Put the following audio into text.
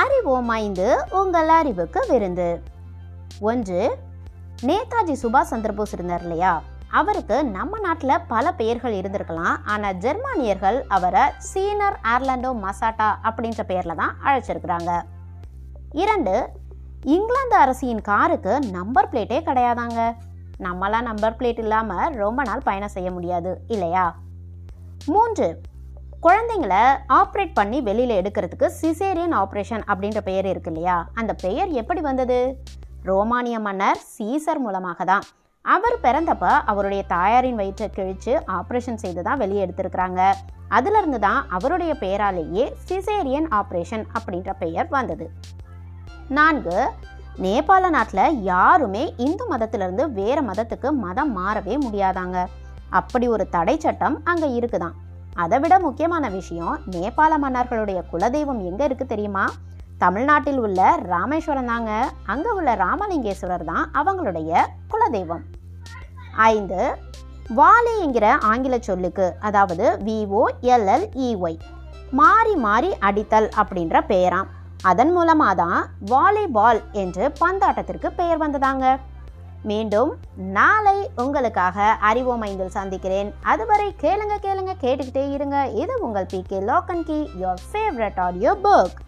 அறிவோமாய்ந்து உங்கள் அறிவுக்கு விருந்து. ஒன்று நேதாஜி சுபாஷ் சந்திரபோஸ் இருந்தார் இல்லையா? அவருக்கு நம்ம நாட்டில் பல பெயர்கள் இருந்திருக்கலாம். ஆனால் ஜெர்மானியர்கள் அவரை சீனர் ஆர்லாண்டோ மசாட்டா அப்படின்ற பெயரில் தான் அழைச்சிருக்கிறாங்க. இரண்டு இங்கிலாந்து அரசியின் காருக்கு நம்பர் பிளேட்டே கிடையாதாங்க. நம்மளாம் நம்பர் பிளேட் இல்லாமல் ரொம்ப நாள் பயணம் செய்ய முடியாது இல்லையா? மூன்று குழந்தைங்கள ஆப்ரேட் பண்ணி வெளியில் எடுக்கிறதுக்கு சிசேரியன் ஆப்ரேஷன் அப்படின்ற பெயர் இருக்கு இல்லையா? அந்த பெயர் எப்படி வந்தது? ரோமானிய மன்னர் சீசர் மூலமாக தான். அவர் பிறந்தப்ப அவருடைய தாயாரின் வயிற்றை கிழிச்சு ஆப்ரேஷன் செய்து தான் வெளியே எடுத்திருக்கிறாங்க. அதிலிருந்து தான் அவருடைய பெயராலேயே சிசேரியன் ஆப்ரேஷன் அப்படின்ற பெயர் வந்தது. நான்கு நேபாள நாட்டில் யாருமே இந்து மதத்திலிருந்து வேறு மதத்துக்கு மதம் மாறவே முடியாதாங்க. அப்படி ஒரு தடை சட்டம் அங்கே இருக்குதான். அதை விட முக்கியமான விஷயம் நேபாள மன்னர்களுடைய குலதெய்வம் எங்கே இருக்குது தெரியுமா? தமிழ்நாட்டில் உள்ள ராமேஸ்வரம் தாங்க. அங்கே உள்ள ராமலிங்கேஸ்வரர் தான் அவங்களுடைய குலதெய்வம். ஐந்து வாலி என்கிற ஆங்கில சொல்லுக்கு அதாவது விஓ எல்எல்இஒய் மாறி மாறி அடித்தல் அப்படின்ற பெயராம் அதன் மூலமாக தான் வாலிபால் என்று பந்தாட்டத்திற்கு பெயர் வந்ததாங்க. மீண்டும் நாளை உங்களுக்காக அறிவோம் ஐந்தில் சந்திக்கிறேன். அதுவரை கேளுங்க கேளுங்க கேட்டுக்கிட்டே இருங்க. இது உங்கள் P K lock and key your favourite audio book